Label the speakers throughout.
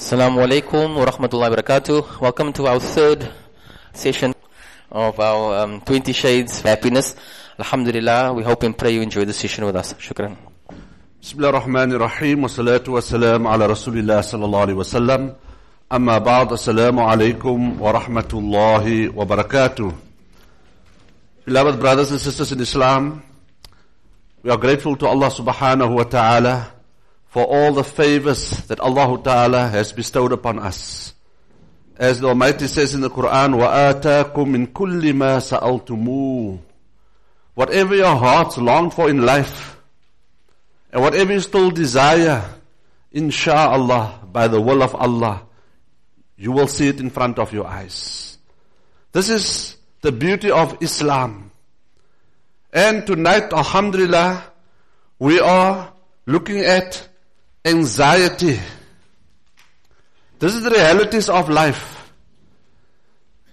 Speaker 1: Assalamu alaikum wa rahmatullahi wa barakatuh. Welcome to our third session of our um, 20 Shades of Happiness. Alhamdulillah, we hope and pray you enjoy the session with us. Shukran.
Speaker 2: Bismillah ar-Rahman ar-Rahim wa salatu wa salam ala Rasulillah sallallahu alayhi wa sallam. Amma ba'd, assalamu alaikum wa rahmatullahi wa barakatuh. Beloved brothers and sisters in Islam, we are grateful to Allah subhanahu wa ta'ala for all the favors that Allah Ta'ala has bestowed upon us. As the Almighty says in the Quran, وَآتَاكُم مِّن كُلِّ مَا سَأَلْتُمُوهُ Whatever your hearts long for in life, and whatever you still desire, insha'Allah, by the will of Allah, you will see it in front of your eyes. This is the beauty of Islam. And tonight, Alhamdulillah, we are looking at anxiety. This is the realities of life.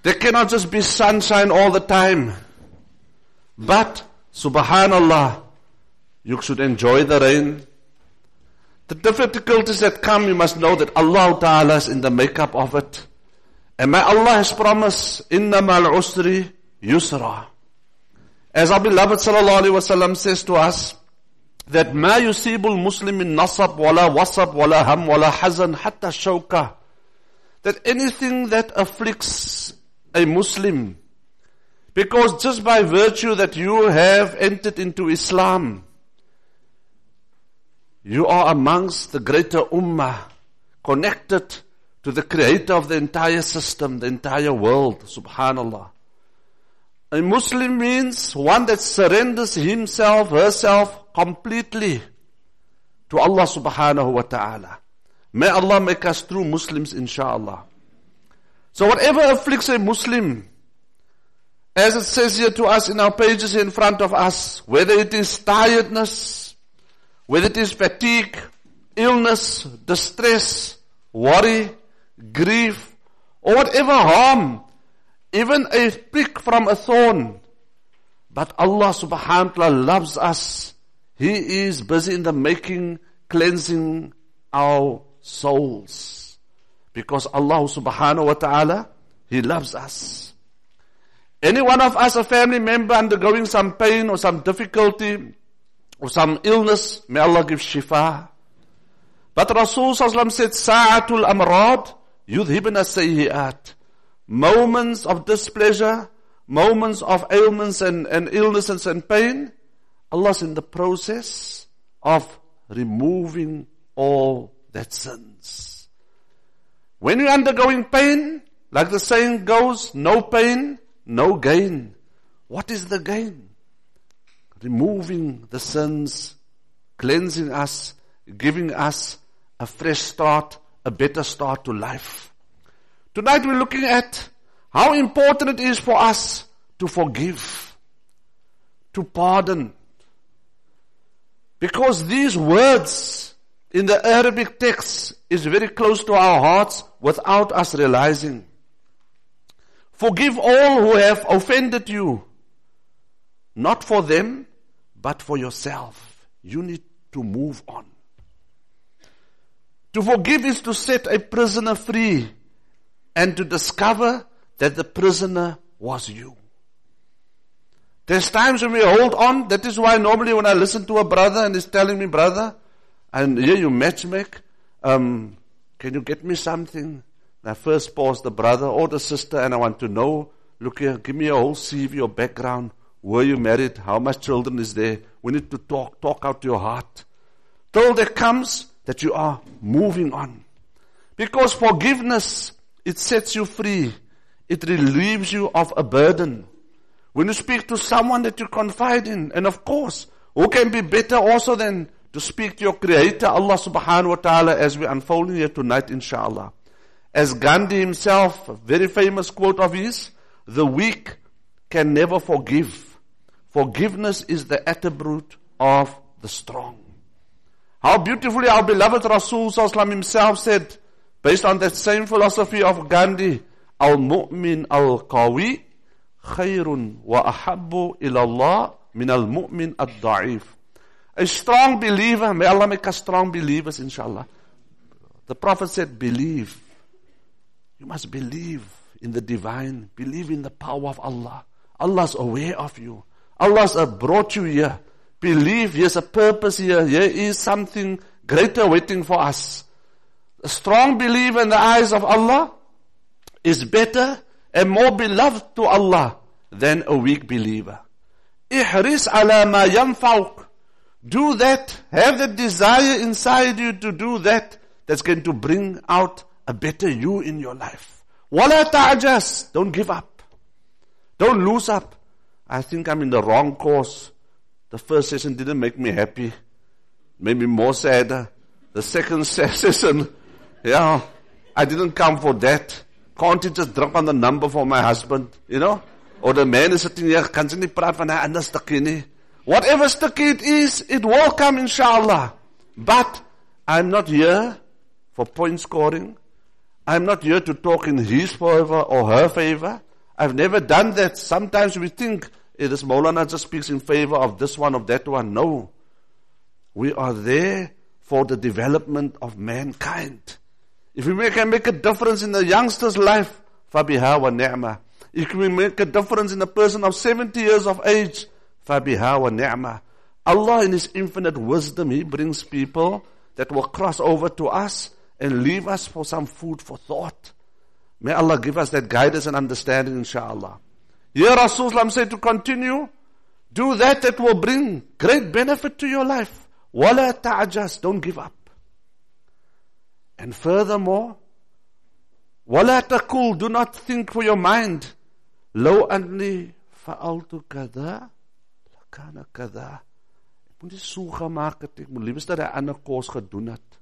Speaker 2: There cannot just be sunshine all the time. But, subhanallah, you should enjoy the rain. The difficulties that come, you must know that Allah Ta'ala is in the makeup of it. And may Allah has promised, mal usri yusra. As our beloved sallallahu alayhi wasallam says to us, that ما يصيب المسلم من نصب ولا وصب ولا هم ولا حزن حتى الشوكة that anything that afflicts a Muslim because just by virtue that you have entered into Islam you are amongst the greater ummah connected to the creator of the entire system the entire world subhanallah a Muslim means one that surrenders himself, herself completely to Allah subhanahu wa ta'ala. May Allah make us true Muslims inshallah. So whatever afflicts a Muslim, as it says here to us in our pages in front of us, whether it is tiredness, whether it is fatigue, illness, distress, worry, grief, or whatever harm even a prick from a thorn. But Allah subhanahu wa ta'ala loves us. He is busy in the making, cleansing our souls. Because Allah subhanahu wa ta'ala, He loves us. Any one of us, a family member undergoing some pain or some difficulty or some illness, may Allah give shifa. But Rasul said, Sa'atul amrad yudhibna sayyi'at moments of displeasure, moments of ailments and, and illnesses and pain, Allah's in the process of removing all that sins. When you're undergoing pain, like the saying goes, no pain, no gain. What is the gain? Removing the sins, cleansing us, giving us a fresh start, a better start to life. Tonight we're looking at how important it is for us to forgive, to pardon. Because these words in the Arabic text is very close to our hearts without us realizing. Forgive all who have offended you. Not for them, but for yourself. You need to move on. To forgive is to set a prisoner free and to discover that the prisoner was you. There's times when we hold on. That is why normally when I listen to a brother and he's telling me, brother, and here you matchmake, um, can you get me something? And I first pause the brother or the sister and I want to know, look here, give me a whole CV, your background. Were you married? How much children is there? We need to talk, talk out your heart. Till there comes that you are moving on. Because forgiveness it sets you free. It relieves you of a burden. When you speak to someone that you confide in, and of course, who can be better also than to speak to your creator, Allah subhanahu wa ta'ala, as we unfold here tonight, inshallah. As Gandhi himself, a very famous quote of his, the weak can never forgive. Forgiveness is the attribute of the strong. How beautifully our beloved Rasul himself said, Based on that same philosophy of Gandhi, al-mu'min al-qawi khairun wa ahabbu ila Allah min al-mu'min ad-da'if. A strong believer, may Allah make us strong believers inshallah. The Prophet said, believe. You must believe in the divine. Believe in the power of Allah. Allah's aware of you. Allah's brought you here. Believe there's a purpose here. Here is something greater waiting for us. A strong believer in the eyes of Allah is better and more beloved to Allah than a weak believer. Do that. Have the desire inside you to do that. That's going to bring out a better you in your life. Wala ta'jas. Don't give up. Don't lose up. I think I'm in the wrong course. The first session didn't make me happy. Made me more sad. The second session, yeah, I didn't come for that. Can't you just drop on the number for my husband, you know? Or the man is sitting here, kan sy nie praat van hy. Whatever stukkie it is, it will come inshallah. But I'm not here for point scoring. I'm not here to talk in his favor or her favor. I've never done that. Sometimes we think eh, it is Maulana just speaks in favor of this one, of that one. No. We are there for the development of mankind. If we can make a difference in the youngster's life, فَبِهَا وَنِعْمَةً If we make a difference in a person of 70 years of age, فَبِهَا وَنِعْمَةً Allah in His infinite wisdom, He brings people that will cross over to us and leave us for some food for thought. May Allah give us that guidance and understanding, inshallah. Here Rasulullah said to continue, do that that will bring great benefit to your life. Wala ta'jas, don't give up. And furthermore, wala taqul, do not think for your mind, low anli fa'altu kada, lakana kada. Ek moet nie so gemaak het, ek moet liefst dat hy ander kos gedoen het.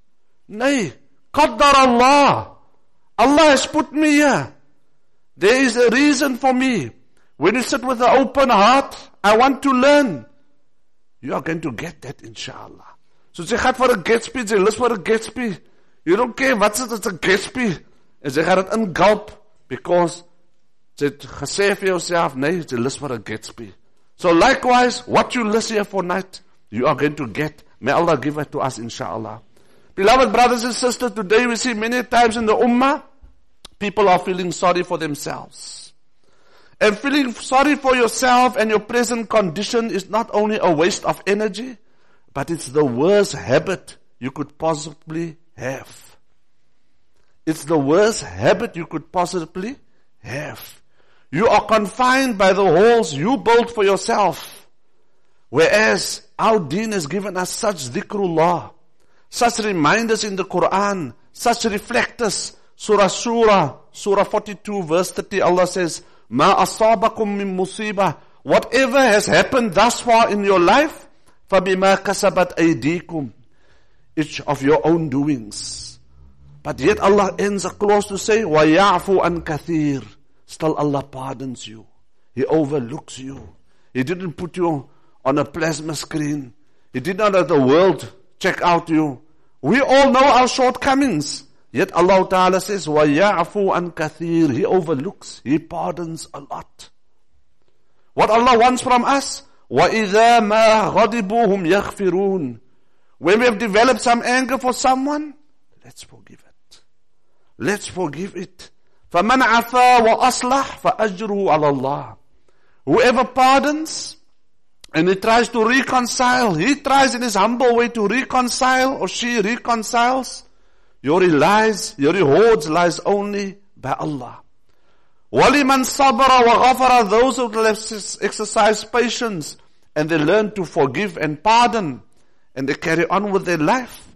Speaker 2: Nee, qaddar Allah. Allah has put me here. There is a reason for me. When you sit with an open heart, I want to learn. You are going to get that inshallah. So jy gaan vir 'n Gatsby, lus vir 'n Gatsby. You don't care wat dit is 'n Gatsby. En jy gaan dit ingulp because jy het gesê vir jouself, nee, jy lus vir 'n Gatsby. So likewise, what you listen here for night, you are going to get. May Allah give it to us inshallah. Beloved brothers and sisters, today we see many times in the ummah, people are feeling sorry for themselves. And feeling sorry for yourself and your present condition is not only a waste of energy, but it's the worst habit you could possibly have. It's the worst habit you could possibly have. You are confined by the walls you built for yourself. Whereas our deen has given us such dhikrullah, such reminders in the Quran, such reflectors. Surah Surah, Surah 42 verse 30, Allah says, Ma asabakum min musibah. Whatever has happened thus far in your life, فَبِمَا كَسَبَتْ أَيْدِيكُمْ Each of your own doings. But yet Allah ends a clause to say, وَيَعْفُ أَنْ كَثِيرٍ Still Allah pardons you. He overlooks you. He didn't put you on a plasma screen. He did not let the world check out you. We all know our shortcomings. Yet Allah Ta'ala says, وَيَعْفُ أَنْ كَثِيرٍ He overlooks. He pardons a lot. What Allah wants from us? وَإِذَا مَا غَضِبُوهُمْ يَغْفِرُونَ When we have developed some anger for someone, let's forgive it. Let's forgive it. فَمَنْ عَفَى وَأَصْلَحْ فَأَجْرُهُ عَلَى اللَّهِ Whoever pardons, and he tries to reconcile, he tries in his humble way to reconcile, or she reconciles, your lies, your rewards lies only by Allah. وَلِمَنْ صَبَرَ وَغَفَرَ Those who exercise patience and they learn to forgive and pardon and they carry on with their life.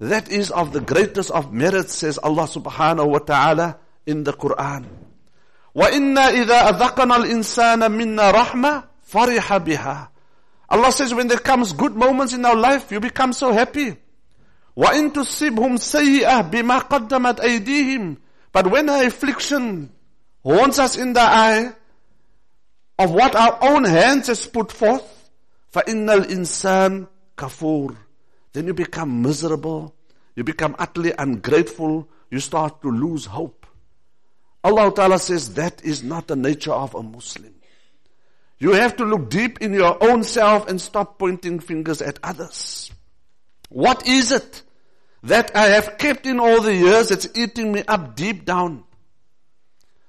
Speaker 2: That is of the greatest of merits, says Allah subhanahu wa ta'ala in the Quran. وَإِنَّا إِذَا أَذَقَنَا الْإِنسَانَ مِنَّا رَحْمَةً فَرِحَ بِهَا Allah says when there comes good moments in our life, you become so happy. وَإِن تُصِبْهُمْ سَيِّئَةً بِمَا قَدَّمَتْ أَيْدِيهِمْ But when an affliction haunts us in the eye of what our own hands has put forth, فَإِنَّ الْإِنسَانِ kafur. Then you become miserable. You become utterly ungrateful. You start to lose hope. Allah Ta'ala says that is not the nature of a Muslim. You have to look deep in your own self and stop pointing fingers at others. What is it that I have kept in all the years that's eating me up deep down.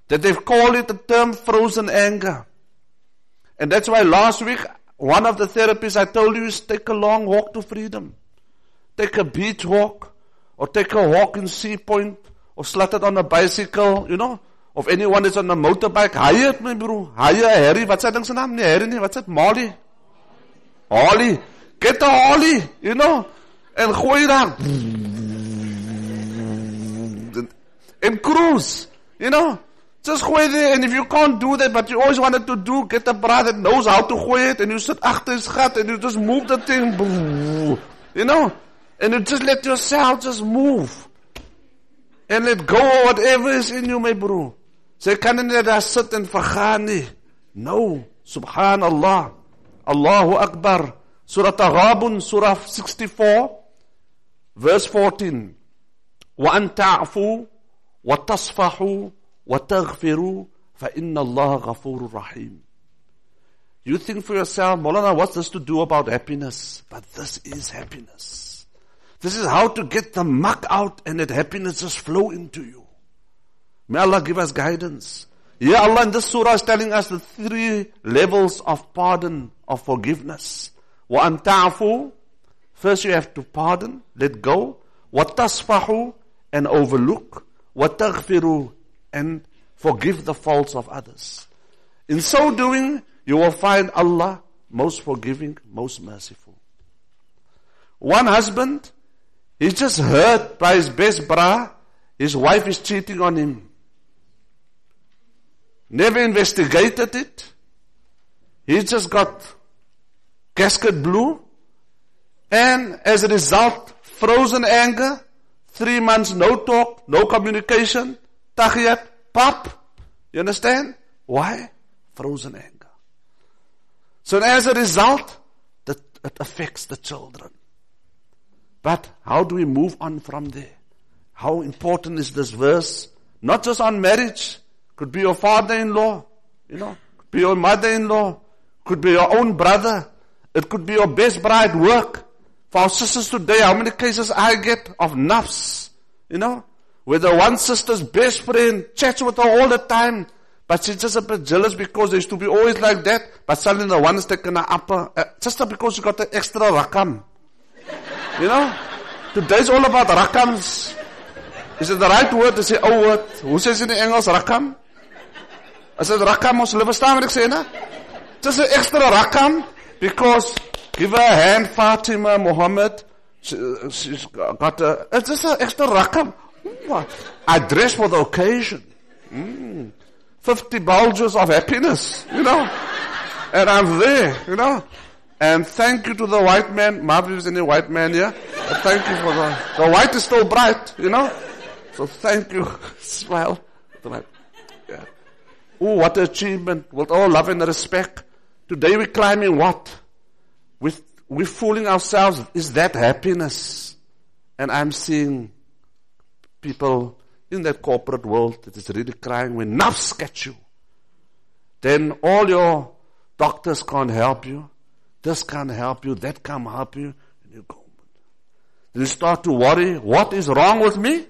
Speaker 2: That they've called it the term frozen anger. And that's why last week, one of the therapies I told you is take a long walk to freedom. Take a beach walk, or take a walk in Sea Point, or it on a bicycle, you know. Of anyone is on a motorbike, hire it bro. Hire Harry, ding se naam? Nee, Harry nie, wat sê Molly? Holly. Get a Holly, you know. En gooi dan. And cruise, you know. Just gooi there, and if you can't do that, but you always wanted to do, get a brother that knows how to gooi it, and you sit agter his gat, and you just move the thing, you know, and you just let yourself just move. And let go of whatever is in you, my bro. Sy kan nie daar sit en vergaan nie. No, subhanallah. Allahu Akbar. Surah Taghabun, Surah 64, verse 14. وأن تعفوا وتصفحوا وَتَغْفِرُوا فَإِنَّ اللَّهَ غَفُورٌ رَحِيمٌ You think for yourself, Molana, what's this to do about happiness? But this is happiness. This is how to get the muck out and let happiness just flow into you. May Allah give us guidance. Yeah, Allah in this surah is telling us the three levels of pardon, of forgiveness. وَأَن تَعْفُوا First you have to pardon, let go. وَتَصْفَحُوا And overlook. وَتَغْفِرُوا and forgive the faults of others. In so doing, you will find Allah most forgiving, most merciful. One husband, he's just hurt by his best bra, his wife is cheating on him. Never investigated it. He just got casket blue. And as a result, frozen anger, three months no talk, no communication, Tahiyat, pop. You understand? Why? Frozen anger. So as a result, that it affects the children. But how do we move on from there? How important is this verse? Not just on marriage. Could be your father-in-law, you know, could be your mother-in-law, could be your own brother. It could be your best bride work. For our sisters today, how many cases I get of nafs, you know? Where the one sister's best friend chats with her all the time, but she's just a bit jealous because they used to be always like that, but suddenly the one is taking her upper, uh, just because she got the extra rakam. You know? Today's all about rakams. Is it the right word to say oh word? Who says in Engels rakam? I said rakam ons hulle verstaan wat ek sê, né? Just an extra rakam because give her a hand Fatima Muhammad she, she's got a it's just an extra rakam. I dress for the occasion. Mm. 50 bulges of happiness, you know. and I'm there, you know. And thank you to the white man. Marvin is any white man here. But thank you for the, the white is still bright, you know. So thank you. Smile. Yeah. Oh, what an achievement. With all love and respect. Today we're climbing what? With, we're fooling ourselves. Is that happiness? And I'm seeing people in that corporate world that is really crying when nafs catch you. Then all your doctors can't help you. This can't help you. That can't help you. And you go. Then you start to worry, what is wrong with me?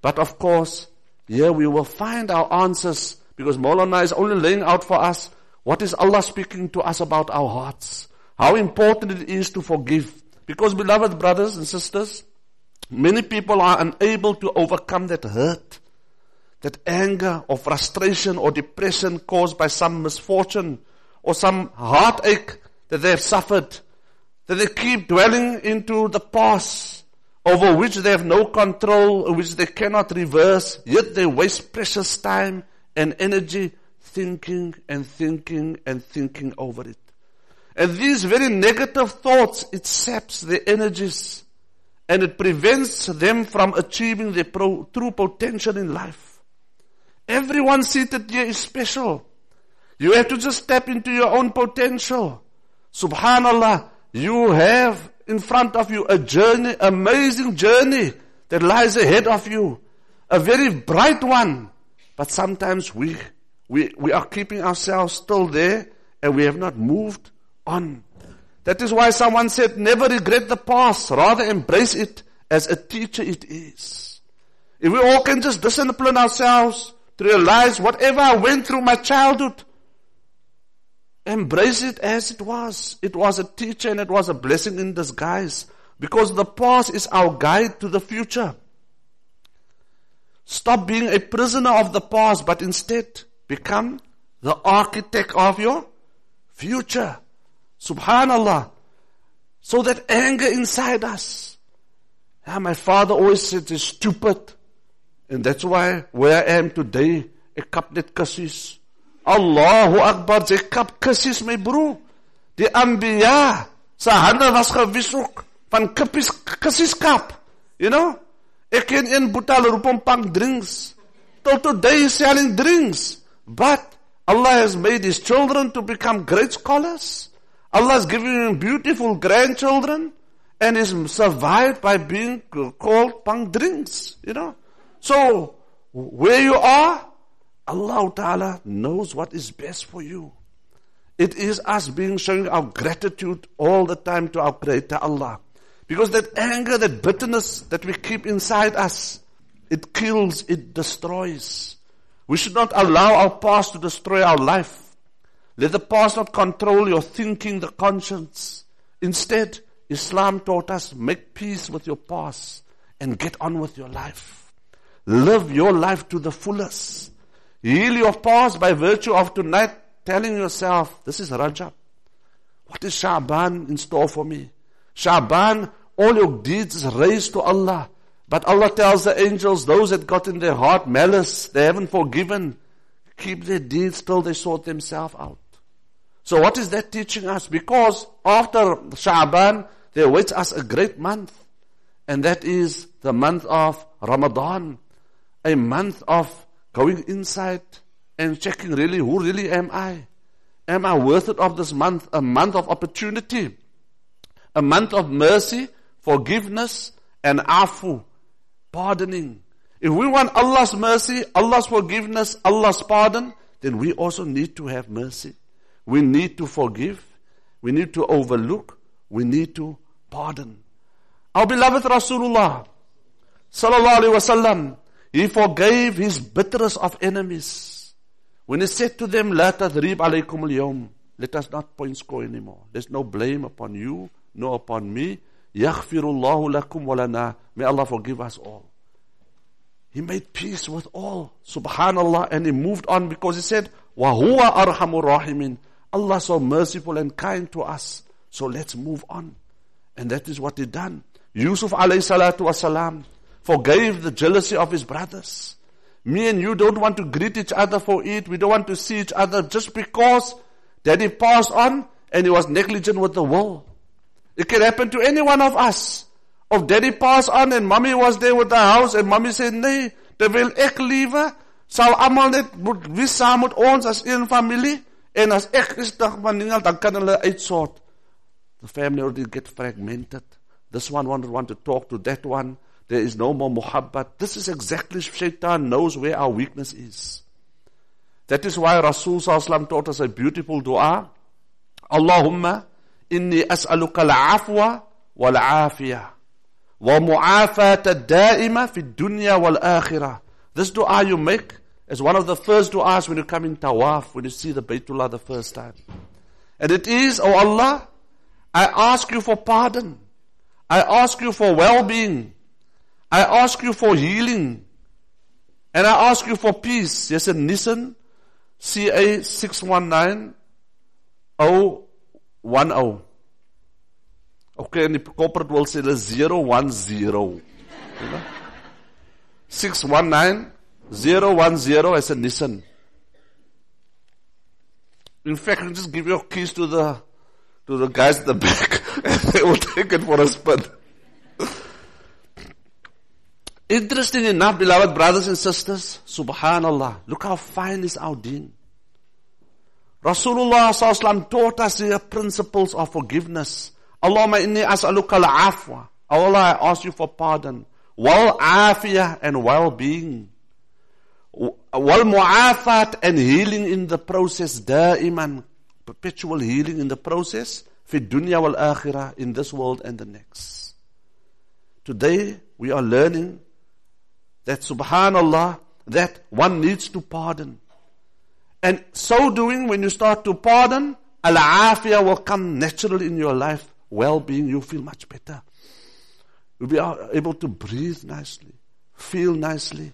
Speaker 2: But of course, here we will find our answers because Molana is only laying out for us what is Allah speaking to us about our hearts. How important it is to forgive. Because beloved brothers and sisters, Many people are unable to overcome that hurt, that anger or frustration or depression caused by some misfortune or some heartache that they have suffered, that they keep dwelling into the past over which they have no control, which they cannot reverse, yet they waste precious time and energy thinking and thinking and thinking over it. And these very negative thoughts, it saps the energies and it prevents them from achieving their pro- true potential in life. Everyone seated here is special. You have to just step into your own potential. Subhanallah, you have in front of you a journey, amazing journey that lies ahead of you. A very bright one. But sometimes we, we, we are keeping ourselves still there and we have not moved on. That is why someone said, never regret the past, rather embrace it as a teacher it is. If we all can just discipline ourselves to realize whatever I went through my childhood, embrace it as it was. It was a teacher and it was a blessing in disguise because the past is our guide to the future. Stop being a prisoner of the past, but instead become the architect of your future. Subhanallah. So that anger inside us. Yeah, my father always said it's stupid. And that's why where I am today, ek kap net kussies. Allahu Akbar, sy kap kussies my broer. Die Anbiya, sy hande was gewissel van kippies kussies. You know? Ek ken een boetal roep drinks. Till today is selling drinks. But Allah has made his children to become great scholars. Allah has given him beautiful grandchildren and is survived by being called pang drinks, you know. So, where you are, Allah Ta'ala knows what is best for you. It is us being showing our gratitude all the time to our Creator Allah. Because that anger, that bitterness that we keep inside us, it kills, it destroys. We should not allow our past to destroy our life. Let the past not control your thinking, the conscience. Instead, Islam taught us make peace with your past and get on with your life. Live your life to the fullest. Heal your past by virtue of tonight telling yourself, this is Rajab. What is Sha'ban in store for me? Sha'ban, all your deeds is raised to Allah. But Allah tells the angels, those that got in their heart malice, they haven't forgiven, keep their deeds till they sort themselves out. So what is that teaching us? Because after Sha'ban, there waits us a great month. And that is the month of Ramadan. A month of going inside and checking really, who really am I? Am I worth it of this month? A month of opportunity. A month of mercy, forgiveness, and afu. Pardoning. If we want Allah's mercy, Allah's forgiveness, Allah's pardon, then we also need to have mercy. We need to forgive. We need to overlook. We need to pardon. Our beloved Rasulullah, sallallahu alaihi wasallam, he forgave his bitterest of enemies. When he said to them, La tadrib alaykum al-yawm, let us not point score anymore. There's no blame upon you, nor upon me. Yaghfirullahu lakum walana. May Allah forgive us all. He made peace with all. Subhanallah. And he moved on because he said, Wa huwa arhamur rahimin. Allah so merciful and kind to us. So let's move on. And that is what he done. Yusuf alayhi salatu wasalam forgave the jealousy of his brothers. Me and you don't want to greet each other for it. We don't want to see each other just because daddy passed on and he was negligent with the will. It can happen to any one of us. Of daddy passed on and mommy was there with the house and mommy said, nee, terwyl ek liewe, sal amal net wees saam met ons as een familie. En as ek is dag van Ningel, dan kan hulle uitsort. The family already get fragmented. This one want, want to talk to that one. There is no more muhabbat. This is exactly shaitan knows where our weakness is. That is why Rasul taught us a beautiful dua. Allahumma inni as'aluka al-afwa wal-afiyah wa mu'afat ad-da'ima fi dunya wal-akhirah. This dua you make as one of the first du'as when you come in tawaf, when you see the Baytullah the first time. And it is, oh Allah, I ask you for pardon. I ask you for well-being. I ask you for healing. And I ask you for peace. Yes, in Nissan, CA 619 010. Okay, and the corporate will say the 010. 619 010 as a Nissan. In fact, I'll just give your keys to the, to the guys at the back and they will take it for a spin. Interesting enough, beloved brothers and sisters, subhanallah, look how fine is our deen. Rasulullah sallallahu taught us the principles of forgiveness. Allahumma inni as'aluka al-afwa. Allah, I ask you for pardon. Wal afiyah and well-being. Wal mu'afat and healing in the process, da'iman, perpetual healing in the process, fi dunya wal akhirah, in this world and the next. Today we are learning that subhanallah, that one needs to pardon. And so doing, when you start to pardon, al-afiyah will come naturally in your life. Well-being, you feel much better. You'll be able to breathe nicely, feel nicely,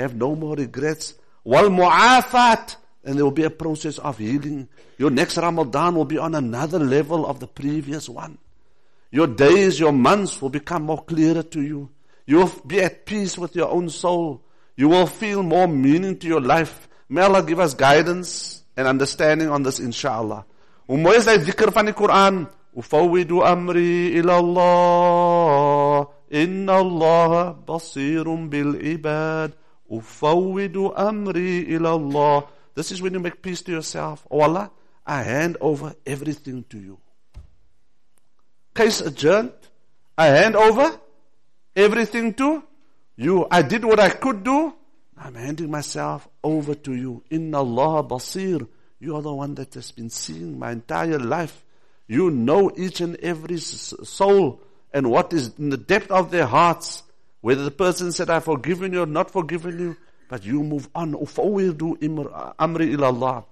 Speaker 2: have no more regrets. Wal mu'afat, and there will be a process of healing. Your next Ramadan will be on another level of the previous one. Your days, your months will become more clearer to you. You will be at peace with your own soul. You will feel more meaning to your life. May Allah give us guidance and understanding on this inshallah. Dhikr van die Koran. Ufawidu amri ila Allah. Inna Ufawidu amri ila Allah. This is when you make peace to yourself. Oh Allah, I hand over everything to you. Case adjourned. I hand over everything to you. I did what I could do. I'm handing myself over to you. Inna Allah basir. You are the one that has been seeing my entire life. You know each and every soul and what is in the depth of their hearts. Whether the person said, I've forgiven you or not forgiven you. But you move on. Ufawwidu amri ila Allah.